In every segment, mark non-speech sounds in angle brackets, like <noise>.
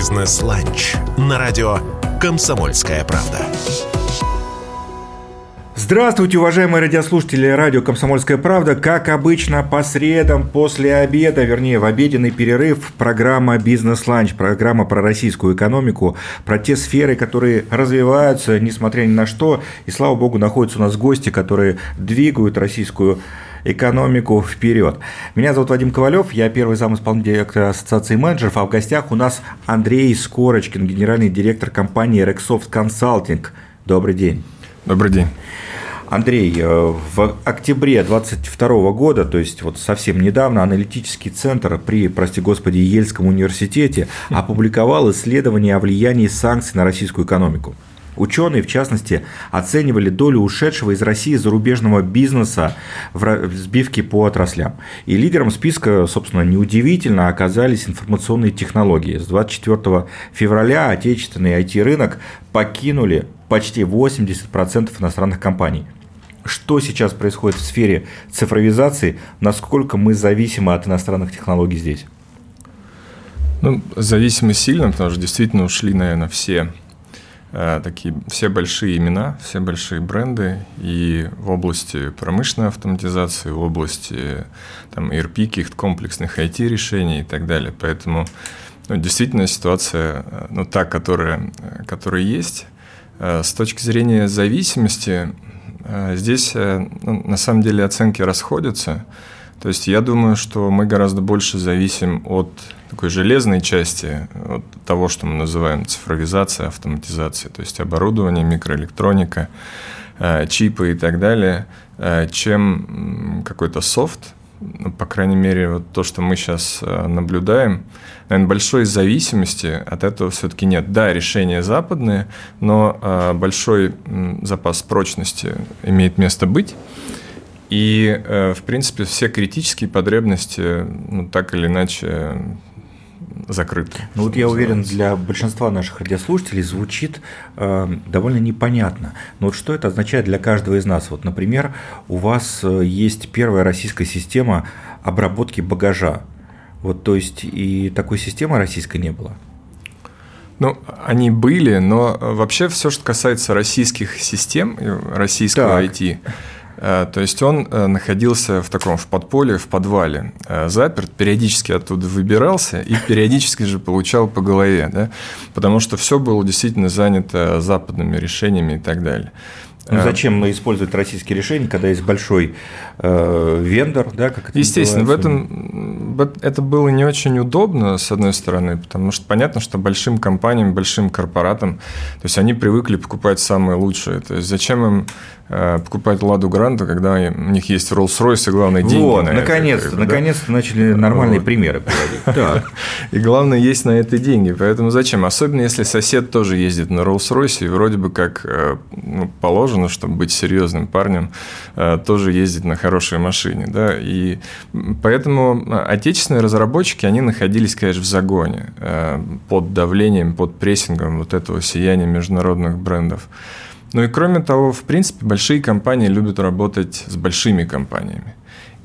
Бизнес-ланч на радио «Комсомольская правда». Здравствуйте, уважаемые радиослушатели радио «Комсомольская правда». Как обычно, по средам после обеда, вернее, в обеденный перерыв, программа «Бизнес-ланч», программа про российскую экономику, про те сферы, которые развиваются, несмотря ни на что. И, слава богу, находятся у нас гости, которые двигают российскую вперед. Меня зовут Вадим Ковалев, я первый зам исполнительного директора Ассоциации менеджеров, а в гостях у нас Андрей Скорочкин, генеральный директор компании Rexoft Consulting. Добрый день. Добрый день. Андрей, э, в октябре 2022 года, то есть вот совсем недавно, аналитический центр при, прости господи, Ельском университете <laughs> опубликовал исследование о влиянии санкций на российскую экономику. Ученые, в частности, оценивали долю ушедшего из России зарубежного бизнеса в сбивке по отраслям. И лидером списка, собственно, неудивительно оказались информационные технологии. С 24 февраля отечественный IT-рынок покинули почти 80% иностранных компаний – что сейчас происходит в сфере цифровизации, насколько мы зависимы от иностранных технологий здесь? Ну, зависимы сильно, потому что действительно ушли, наверное, все такие все большие имена, все большие бренды и в области промышленной автоматизации, в области там, ERP, каких-то комплексных IT-решений и так далее. Поэтому ну, действительно ситуация, э, ну, та, которая, э, которая есть, э, с точки зрения зависимости, Э, здесь э, ну, на самом деле оценки расходятся. То есть я думаю, что мы гораздо больше зависим от такой железной части, от того, что мы называем цифровизация, автоматизация, то есть оборудование, микроэлектроника, э, чипы и так далее, чем какой-то софт, ну, по крайней мере, вот то, что мы сейчас наблюдаем, наверное, большой зависимости от этого все-таки нет. Да, решения западные, но э, большой запас прочности имеет место быть. И, э, в принципе, все критические потребности, ну, так или иначе, закрыты. Ну вот я уверен, для большинства наших радиослушателей звучит э, довольно непонятно. Но вот что это означает для каждого из нас? Вот, например, у вас э, есть первая российская система обработки багажа. Вот, то есть и такой системы российской не было. Ну, они были, но э, вообще все, что касается российских систем, российского так. IT, то есть он э, находился в таком в подполье, в подвале, заперт, периодически оттуда выбирался и периодически же получал по голове, да, потому что все было действительно занято западными решениями и так далее. Ну, зачем использовать российские решения, когда есть большой э, вендор, да, как это Естественно, в этом это было не очень удобно, с одной стороны, потому что понятно, что большим компаниям, большим корпоратам, то есть они привыкли покупать самые лучшие. То есть зачем им Э, покупать Ладу Гранту, когда у них есть Rolls-Royce и, главное, деньги вот, на наконец-то, это, наконец-то да? начали нормальные вот. примеры приводить. <laughs> И главное, есть на это деньги. Поэтому зачем? Особенно, если сосед тоже ездит на Rolls-Royce, и вроде бы как э, ну, положено, чтобы быть серьезным парнем, э, тоже ездить на хорошей машине. Да? И поэтому отечественные разработчики, они находились, конечно, в загоне под давлением, под прессингом вот этого сияния международных брендов. Ну и кроме того, в принципе, большие компании любят работать с большими компаниями.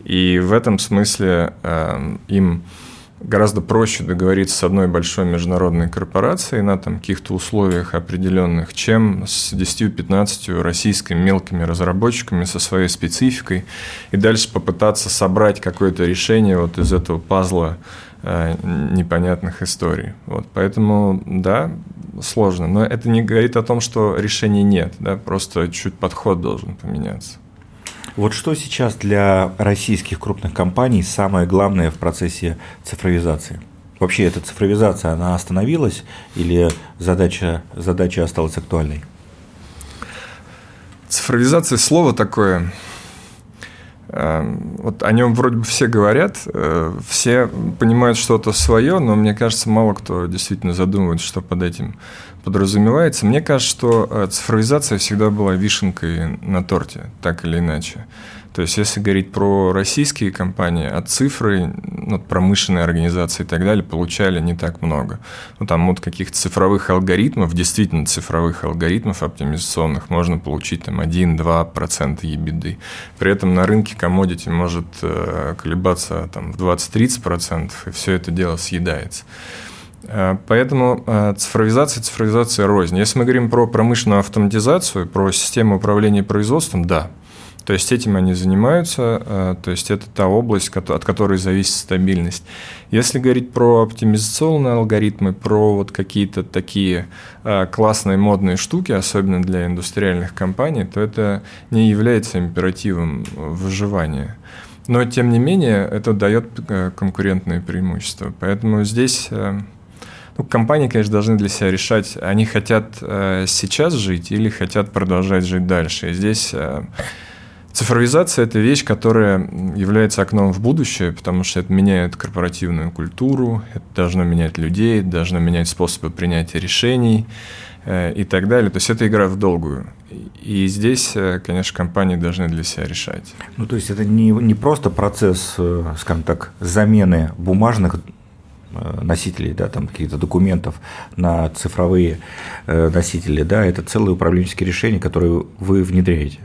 И в этом смысле э, им гораздо проще договориться с одной большой международной корпорацией на там, каких-то условиях определенных, чем с 10-15 российскими мелкими разработчиками со своей спецификой и дальше попытаться собрать какое-то решение вот из этого пазла э, непонятных историй. Вот, поэтому, да, сложно. Но это не говорит о том, что решений нет, да, просто чуть подход должен поменяться. Вот что сейчас для российских крупных компаний самое главное в процессе цифровизации? Вообще эта цифровизация, она остановилась или задача, задача осталась актуальной? Цифровизация слово такое вот о нем вроде бы все говорят, э, все понимают что-то свое, но мне кажется, мало кто действительно задумывает, что под этим подразумевается. Мне кажется, что э, цифровизация всегда была вишенкой на торте, так или иначе. То есть, если говорить про российские компании, от цифры, ну, промышленные организации и так далее получали не так много. Ну, там вот каких-то цифровых алгоритмов, действительно цифровых алгоритмов оптимизационных можно получить там 1-2% ебиды. При этом на рынке комодити может э, колебаться там в 20-30%, и все это дело съедается. Поэтому цифровизация, цифровизация рознь. Если мы говорим про промышленную автоматизацию, про систему управления производством, да, то есть этим они занимаются, э, то есть это та область, от которой зависит стабильность. Если говорить про оптимизационные алгоритмы, про вот какие-то такие э, классные модные штуки, особенно для индустриальных компаний, то это не является императивом выживания. Но, тем не менее, это дает э, конкурентные преимущества. Поэтому здесь ну, компании, конечно, должны для себя решать, они хотят сейчас жить или хотят продолжать жить дальше. И здесь Цифровизация – это вещь, которая является окном в будущее, потому что это меняет корпоративную культуру, это должно менять людей, это должно менять способы принятия решений э, и так далее. То есть это игра в долгую. И здесь, э, конечно, компании должны для себя решать. Ну, то есть это не, не просто процесс, э, скажем так, замены бумажных носителей, да, там каких-то документов на цифровые носители, да, это целые управленческие решения, которые вы внедряете.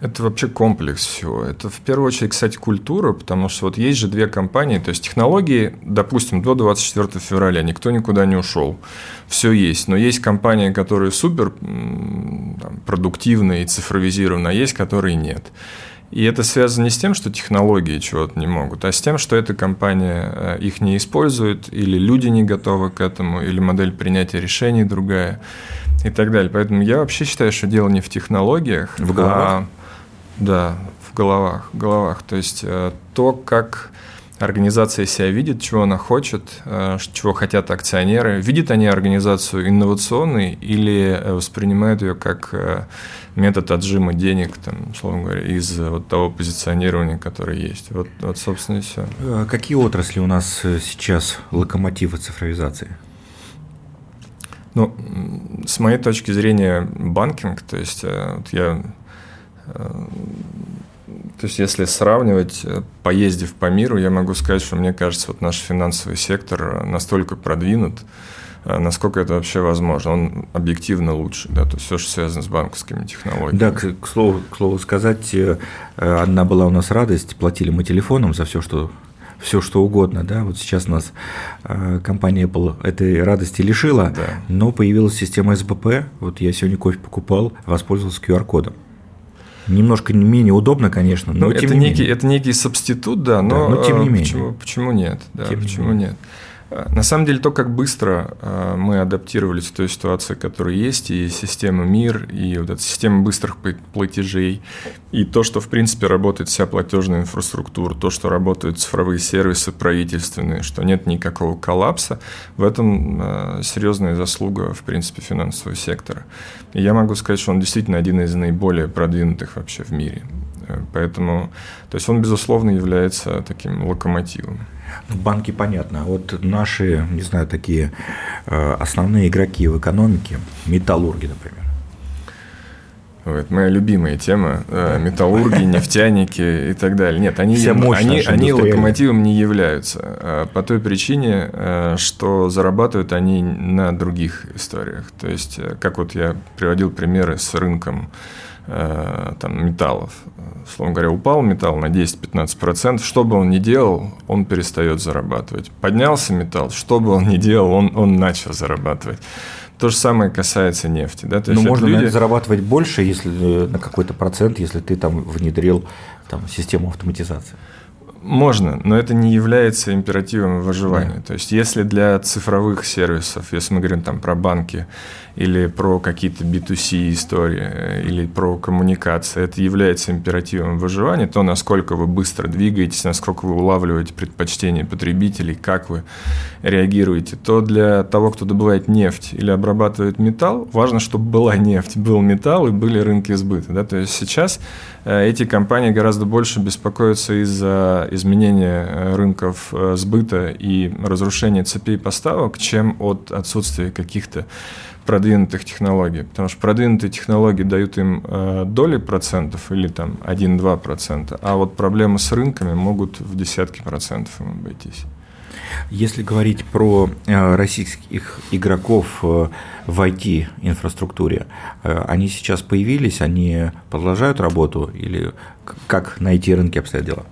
Это вообще комплекс всего. Это в первую очередь, кстати, культура, потому что вот есть же две компании, то есть технологии, допустим, до 24 февраля никто никуда не ушел, все есть, но есть компании, которые супер там, продуктивные и цифровизированы, а есть, которые нет. И это связано не с тем, что технологии чего-то не могут, а с тем, что эта компания э, их не использует, или люди не готовы к этому, или модель принятия решений другая и так далее. Поэтому я вообще считаю, что дело не в технологиях, в головах. а да, в головах, в головах. То есть э, то, как организация себя видит, чего она хочет, э, чего хотят акционеры. Видят они организацию инновационной или э, воспринимают ее как метод отжима денег, там, условно говоря, из вот того позиционирования, которое есть. Вот, вот собственно, и все. Какие отрасли у нас сейчас локомотивы цифровизации? Ну, с моей точки зрения, банкинг, то есть вот я Э, то есть, если сравнивать, э, поездив по миру, я могу сказать, что мне кажется, вот наш финансовый сектор настолько продвинут, э, насколько это вообще возможно. Он объективно лучше, да, то есть все, что связано с банковскими технологиями. Да, к, к, слову, к слову сказать, одна была у нас радость, платили мы телефоном за все, что все что угодно, да, вот сейчас нас компания Apple этой радости лишила, да. но появилась система СБП, вот я сегодня кофе покупал, воспользовался QR-кодом. Немножко менее удобно, конечно, но ну, тем это не некий, менее. Это некий субститут, да, но, да, но тем не э, менее. Почему, почему нет? Да, тем почему не нет? На самом деле, то, как быстро э, мы адаптировались к той ситуации, которая есть, и система МИР, и вот эта система быстрых платежей, и то, что, в принципе, работает вся платежная инфраструктура, то, что работают цифровые сервисы правительственные, что нет никакого коллапса, в этом э, серьезная заслуга, в принципе, финансового сектора. И я могу сказать, что он действительно один из наиболее продвинутых вообще в мире. Э, поэтому, то есть он, безусловно, является таким локомотивом. Ну, банки понятно. А вот наши, не знаю, такие э, основные игроки в экономике, металлурги, например. Это моя любимая тема. Э, металлурги, <laughs> нефтяники и так далее. Нет, они, они, они локомотивом не являются. Э, по той причине, что зарабатывают они на других историях. То есть, как вот я приводил примеры с рынком там, металлов. Словом говоря, упал металл на 10-15%, что бы он ни делал, он перестает зарабатывать. Поднялся металл, что бы он ни делал, он, он начал зарабатывать. То же самое касается нефти. Да? То Но можно люди... зарабатывать больше, если э, на какой-то процент, если ты там внедрил там, систему автоматизации. Можно, но это не является императивом выживания. Да. То есть, если для цифровых сервисов, если мы говорим там про банки, или про какие-то B2C истории, э, или про коммуникации, это является императивом выживания, то насколько вы быстро двигаетесь, насколько вы улавливаете предпочтения потребителей, как вы реагируете, то для того, кто добывает нефть или обрабатывает металл, важно, чтобы была нефть, был металл и были рынки сбыта. Да? То есть сейчас э, эти компании гораздо больше беспокоятся из-за изменения э, рынков сбыта и разрушения цепей поставок, чем от отсутствия каких-то продвинутых технологий, потому что продвинутые технологии дают им э, доли процентов или там 1-2 процента, а вот проблемы с рынками могут в десятки процентов им обойтись. Если говорить про э, российских игроков э, в IT-инфраструктуре, э, они сейчас появились, они продолжают работу или как на IT-рынке обстоят дела?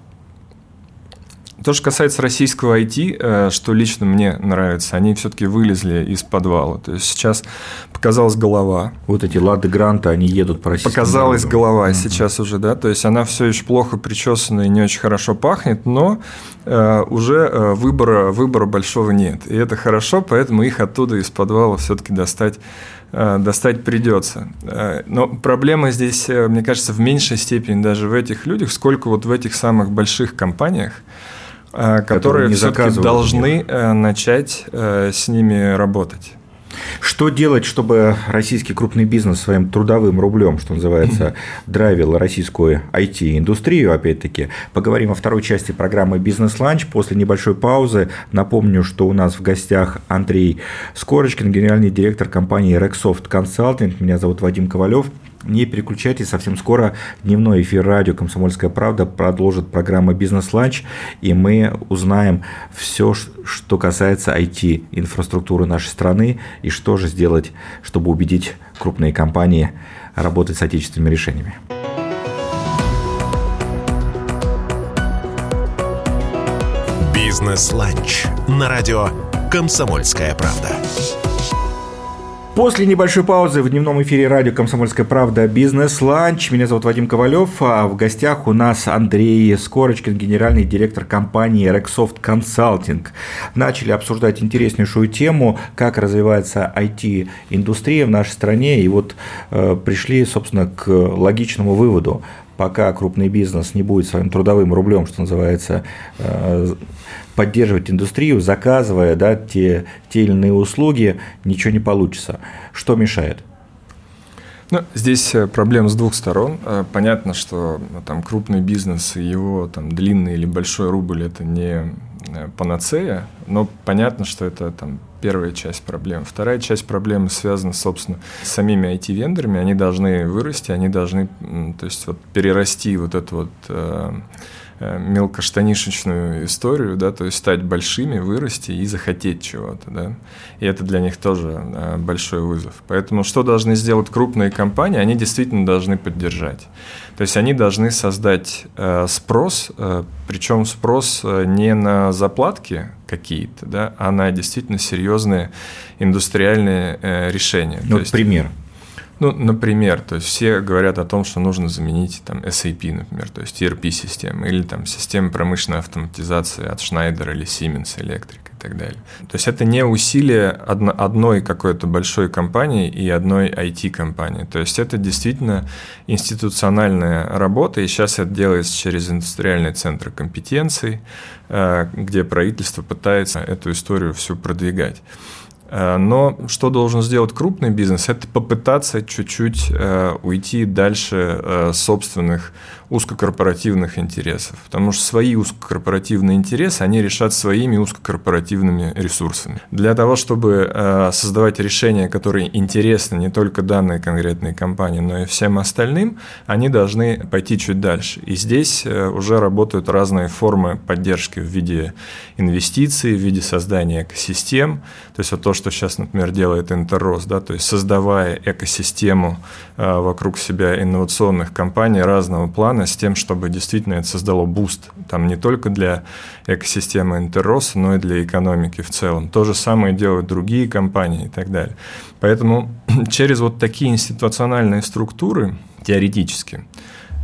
То, что касается российского IT, э, что лично мне нравится, они все-таки вылезли из подвала. То есть сейчас показалась голова. Вот эти лады гранта, они едут по российскому Показалась народу. голова mm-hmm. сейчас уже, да. То есть она все еще плохо причесана и не очень хорошо пахнет, но э, уже э, выбора, выбора большого нет. И это хорошо, поэтому их оттуда из подвала все-таки достать достать придется. Но проблема здесь, мне кажется, в меньшей степени даже в этих людях, сколько вот в этих самых больших компаниях, которые, которые все-таки должны начать с ними работать. Что делать, чтобы российский крупный бизнес своим трудовым рублем, что называется, драйвил российскую IT-индустрию, опять-таки? Поговорим о второй части программы «Бизнес-ланч». После небольшой паузы напомню, что у нас в гостях Андрей Скорочкин, генеральный директор компании Reksoft Consulting. Меня зовут Вадим Ковалев. Не переключайтесь, совсем скоро дневной эфир радио «Комсомольская правда» продолжит программа «Бизнес-ланч», и мы узнаем все, что касается IT-инфраструктуры нашей страны, и что же сделать, чтобы убедить крупные компании работать с отечественными решениями. «Бизнес-ланч» на радио «Комсомольская правда». После небольшой паузы в дневном эфире радио «Комсомольская правда» «Бизнес-ланч». Меня зовут Вадим Ковалев, а в гостях у нас Андрей Скорочкин, генеральный директор компании Reksoft Consulting. Начали обсуждать интереснейшую тему, как развивается IT-индустрия в нашей стране, и вот э, пришли, собственно, к логичному выводу пока крупный бизнес не будет своим трудовым рублем, что называется, э, поддерживать индустрию, заказывая да, те, те или иные услуги, ничего не получится. Что мешает? Ну, здесь э, проблема с двух сторон. Э, понятно, что ну, там крупный бизнес и его там длинный или большой рубль это не панацея, но понятно, что это там первая часть проблем. Вторая часть проблемы связана, собственно, с самими IT-вендорами. Они должны вырасти, они должны, то есть вот перерасти вот эту вот э, Э, мелкоштанишечную историю, да, то есть стать большими, вырасти и захотеть чего-то, да. И это для них тоже э, большой вызов. Поэтому что должны сделать крупные компании? Они действительно должны поддержать. То есть они должны создать э, спрос, причем спрос не на заплатки какие-то, да, а на действительно серьезные индустриальные решения. Ну, вот пример. Ну, например, то есть все говорят о том, что нужно заменить там SAP, например, то есть ERP-системы, или там системы промышленной автоматизации от Schneider или Siemens Electric и так далее. То есть это не усилие одно, одной какой-то большой компании и одной IT-компании. То есть это действительно институциональная работа, и сейчас это делается через индустриальные центры компетенций, э, где правительство пытается эту историю всю продвигать. Э, но что должен сделать крупный бизнес? Это попытаться чуть-чуть э, уйти дальше э, собственных узкокорпоративных интересов. Потому что свои узкокорпоративные интересы они решат своими узкокорпоративными ресурсами. Для того, чтобы э, создавать решения, которые интересны не только данной конкретной компании, но и всем остальным, они должны пойти чуть дальше. И здесь э, уже работают разные формы поддержки в виде инвестиций, в виде создания экосистем. То есть вот то, что сейчас, например, делает Интеррос, да, то есть создавая экосистему э, вокруг себя инновационных компаний разного плана, с тем, чтобы действительно это создало boost там не только для экосистемы Интерроса, но и для экономики в целом. То же самое делают другие компании и так далее. Поэтому <clears throat> через вот такие институциональные структуры, теоретически,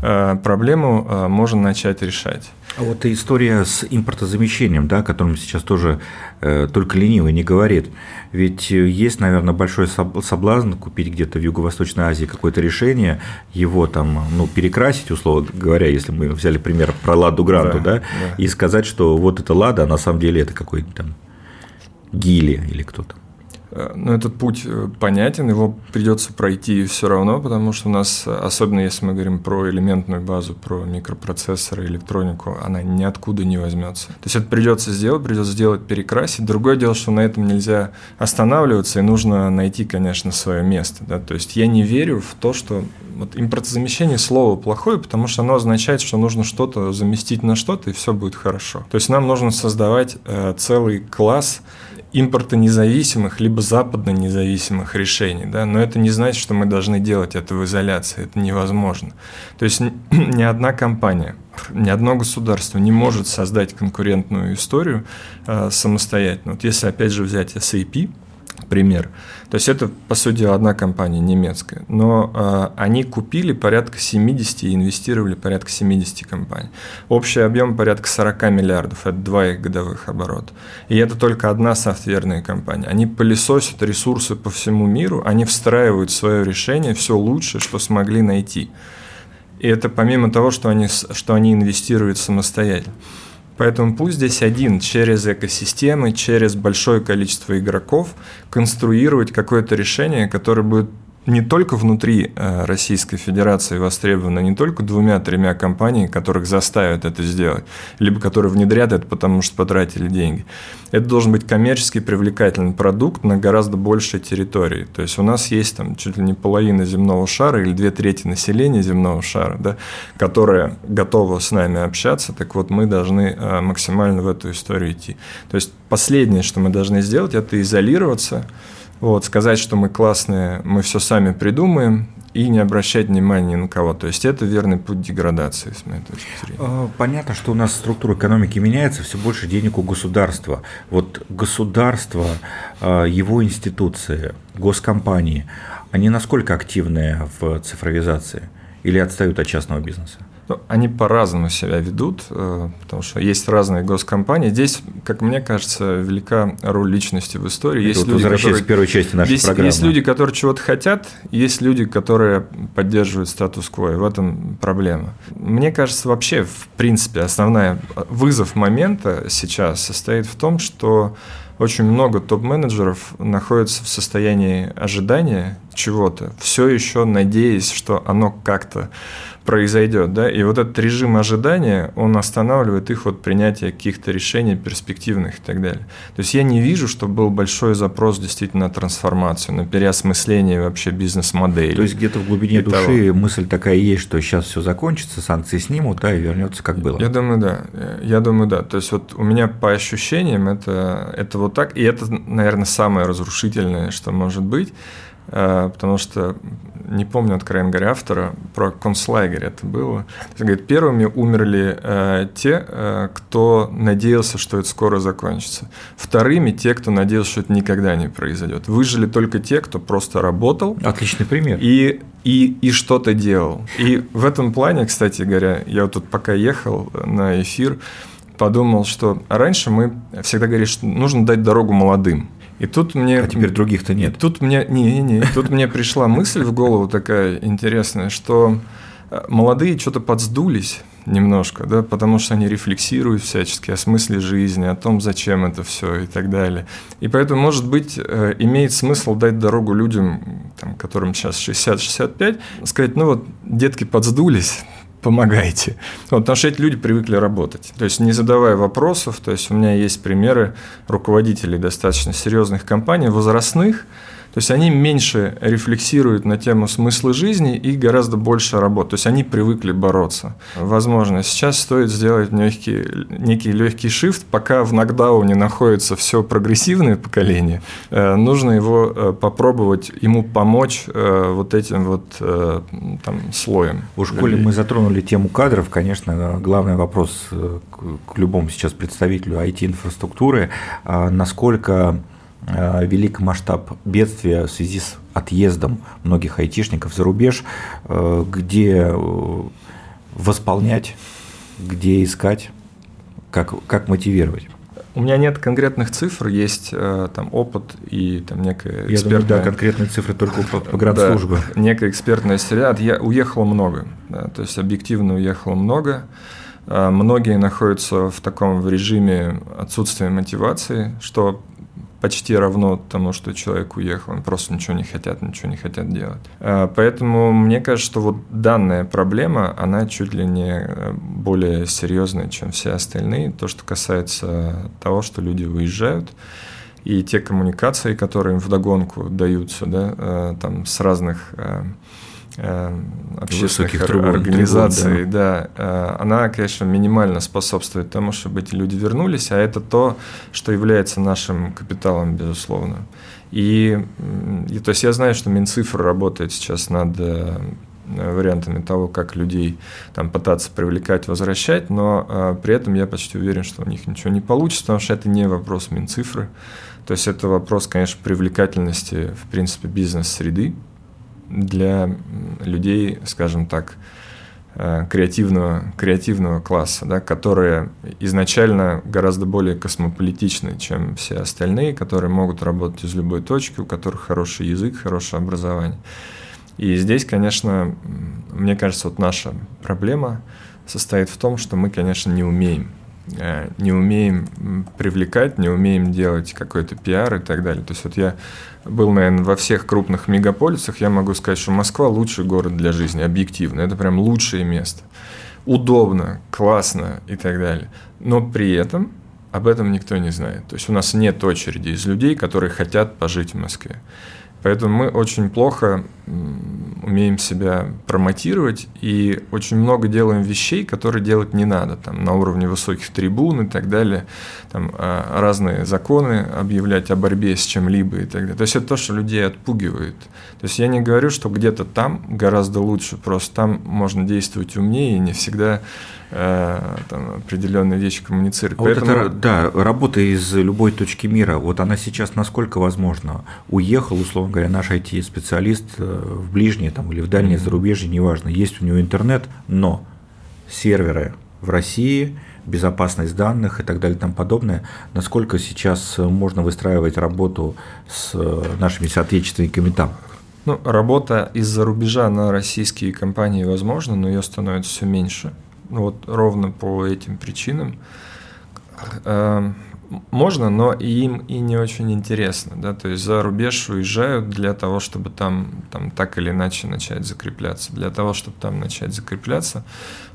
э, проблему э, можно начать решать. А вот история с импортозамещением, да, о котором сейчас тоже э, только ленивый не говорит. Ведь есть, наверное, большой соблазн купить где-то в Юго-Восточной Азии какое-то решение, его там, ну, перекрасить, условно говоря, если мы взяли пример про Ладу Гранту, да, да, да, и сказать, что вот это Лада, а на самом деле это какой-то там Гили или кто-то. Э, но этот путь э, понятен, его придется пройти все равно, потому что у нас, особенно если мы говорим про элементную базу, про микропроцессоры, электронику, она ниоткуда не возьмется. То есть это придется сделать, придется сделать, перекрасить. Другое дело, что на этом нельзя останавливаться, и нужно найти, конечно, свое место. Да? То есть я не верю в то, что вот импортозамещение слово плохое, потому что оно означает, что нужно что-то заместить на что-то, и все будет хорошо. То есть нам нужно создавать э, целый класс импортонезависимых либо западно-независимых решений. Да? Но это не значит, что мы должны делать это в изоляции. Это невозможно. То есть <clears throat> ни одна компания ни одно государство не может создать конкурентную историю э, самостоятельно. Вот если опять же взять SAP, пример. То есть это, по сути одна компания немецкая, но э, они купили порядка 70 и инвестировали порядка 70 компаний. Общий объем порядка 40 миллиардов, это два их годовых оборота. И это только одна софтверная компания. Они пылесосят ресурсы по всему миру, они встраивают свое решение все лучшее, что смогли найти. И это помимо того, что они, что они инвестируют самостоятельно. Поэтому пусть здесь один через экосистемы, через большое количество игроков конструировать какое-то решение, которое будет не только внутри э, Российской Федерации востребовано не только двумя-тремя компаниями, которых заставят это сделать, либо которые внедрят это, потому что потратили деньги. Это должен быть коммерчески привлекательный продукт на гораздо большей территории. То есть у нас есть там чуть ли не половина земного шара или две трети населения земного шара, да, которое готово с нами общаться, так вот мы должны э, максимально в эту историю идти. То есть последнее, что мы должны сделать, это изолироваться, вот, сказать, что мы классные, мы все сами придумаем, и не обращать внимания ни на кого. То есть это верный путь деградации, с моей точки зрения. А, понятно, что у нас структура экономики меняется, все больше денег у государства. Вот государство, а, его институции, госкомпании, они насколько активны в цифровизации или отстают от частного бизнеса? Ну, они по-разному себя ведут, э, потому что есть разные госкомпании. Здесь, как мне кажется, велика роль личности в истории. Это есть вот люди, которые, к первой части нашей есть, программы. Есть люди, которые чего-то хотят, есть люди, которые поддерживают статус-кво, и в этом проблема. Мне кажется, вообще, в принципе, основная вызов момента сейчас состоит в том, что очень много топ-менеджеров находятся в состоянии ожидания чего-то, все еще надеясь, что оно как-то произойдет, да, и вот этот режим ожидания, он останавливает их от принятия каких-то решений перспективных и так далее. То есть я не вижу, что был большой запрос действительно на трансформацию, на переосмысление вообще бизнес-модели. То есть где-то в глубине души того. мысль такая есть, что сейчас все закончится, санкции снимут, да, и вернется как было. Я думаю, да. Я думаю, да. То есть вот у меня по ощущениям это, это вот так, и это, наверное, самое разрушительное, что может быть. Э, потому что не помню, откровенно говоря, автора, про концлагерь это было. Он говорит, первыми умерли э, те, э, кто надеялся, что это скоро закончится. Вторыми те, кто надеялся, что это никогда не произойдет. Выжили только те, кто просто работал. Отличный пример. И, и, и что-то делал. И в этом плане, кстати говоря, я вот тут пока ехал на эфир, подумал, что раньше мы всегда говорили, что нужно дать дорогу молодым. И тут мне... А теперь других-то нет. Тут мне... Не-не-не. Тут мне пришла мысль в голову такая интересная, что э, молодые что-то подсдулись немножко, да, потому что они рефлексируют всячески о смысле жизни, о том, зачем это все и так далее. И поэтому, может быть, э, имеет смысл дать дорогу людям, там, которым сейчас 60-65, сказать, ну вот, детки подсдулись, помогайте. Вот, потому что эти люди привыкли работать. То есть не задавая вопросов, то есть у меня есть примеры руководителей достаточно серьезных компаний, возрастных, то есть они меньше рефлексируют на тему смысла жизни и гораздо больше работают. То есть они привыкли бороться. Возможно, сейчас стоит сделать некий, некий легкий шифт, пока в нокдауне находится все прогрессивное поколение, э, нужно его э, попробовать, ему помочь э, вот этим вот там, слоем. Уж коли мы затронули тему кадров, конечно, главный вопрос к любому сейчас представителю IT-инфраструктуры, а насколько велик масштаб бедствия в связи с отъездом многих айтишников за рубеж, э, где э, восполнять, где искать, как, как мотивировать. У меня нет конкретных цифр, есть там опыт и там некая экспертная... Я думаю, да, конкретные цифры только по, по градслужбы. Да, некая экспертная среда. Я уехало много, да, то есть объективно уехало много. Многие находятся в таком в режиме отсутствия мотивации, что почти равно тому, что человек уехал. Они просто ничего не хотят, ничего не хотят делать. А, поэтому мне кажется, что вот данная проблема, она чуть ли не э, более серьезная, чем все остальные. То, что касается того, что люди выезжают, и те коммуникации, которые им вдогонку даются, да, э, там с разных э, общественных труб, организаций, труб, да. да, э, она, конечно, минимально способствует тому, чтобы эти люди вернулись, а это то, что является нашим капиталом, безусловно. И, и то есть я знаю, что Минцифр работает сейчас над э, вариантами того, как людей там пытаться привлекать, возвращать, но при этом я почти уверен, что у них ничего не получится, потому что это не вопрос Минцифры, то есть это вопрос, конечно, привлекательности, в принципе, бизнес-среды для людей, скажем так, э, креативного, креативного класса, да, которые изначально гораздо более космополитичны, чем все остальные, которые могут работать из любой точки, у которых хороший язык, хорошее образование. И здесь, конечно, мне кажется, вот наша проблема состоит в том, что мы, конечно, не умеем не умеем привлекать, не умеем делать какой-то пиар и так далее. То есть вот я был, наверное, во всех крупных мегаполисах, я могу сказать, что Москва лучший город для жизни, объективно. Это прям лучшее место. Удобно, классно и так далее. Но при этом об этом никто не знает. То есть у нас нет очереди из людей, которые хотят пожить в Москве. Поэтому мы очень плохо умеем себя промотировать и очень много делаем вещей, которые делать не надо, там, на уровне высоких трибун и так далее, там, а, разные законы объявлять о борьбе с чем-либо и так далее. То есть это то, что людей отпугивает. То есть я не говорю, что где-то там гораздо лучше, просто там можно действовать умнее и не всегда э, там, определенные вещи коммуницировать. А Поэтому... вот это, да, работа из любой точки мира, вот она сейчас насколько возможно? Уехал, условно говоря, наш IT-специалист э, в ближнее там, или в дальнее зарубежье, неважно, есть у него интернет, но серверы в России, безопасность данных и так далее и тому подобное, насколько сейчас можно выстраивать работу с э, нашими соотечественниками там? Ну, работа из-за рубежа на российские компании возможно, но ее становится все меньше. Ну, вот ровно по этим причинам. Можно, но и им и не очень интересно, да, то есть за рубеж уезжают для того, чтобы там, там так или иначе начать закрепляться. Для того, чтобы там начать закрепляться,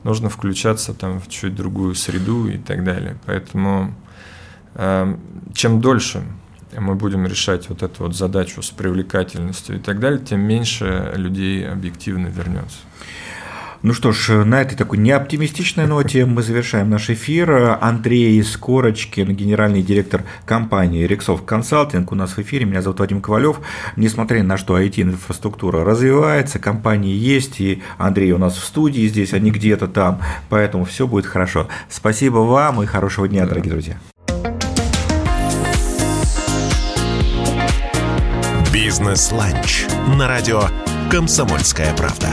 нужно включаться там в чуть другую среду и так далее. Поэтому э, чем дольше мы будем решать вот эту вот задачу с привлекательностью и так далее, тем меньше людей объективно вернется. Ну что ж, на этой такой неоптимистичной ноте мы завершаем наш эфир. Андрей Скорочкин, генеральный директор компании Рексов Консалтинг у нас в эфире. Меня зовут Вадим Ковалев. Несмотря на что IT-инфраструктура развивается, компании есть, и Андрей у нас в студии здесь, а не где-то там, поэтому все будет хорошо. Спасибо вам и хорошего дня, дорогие друзья. Бизнес-ланч на радио «Комсомольская правда».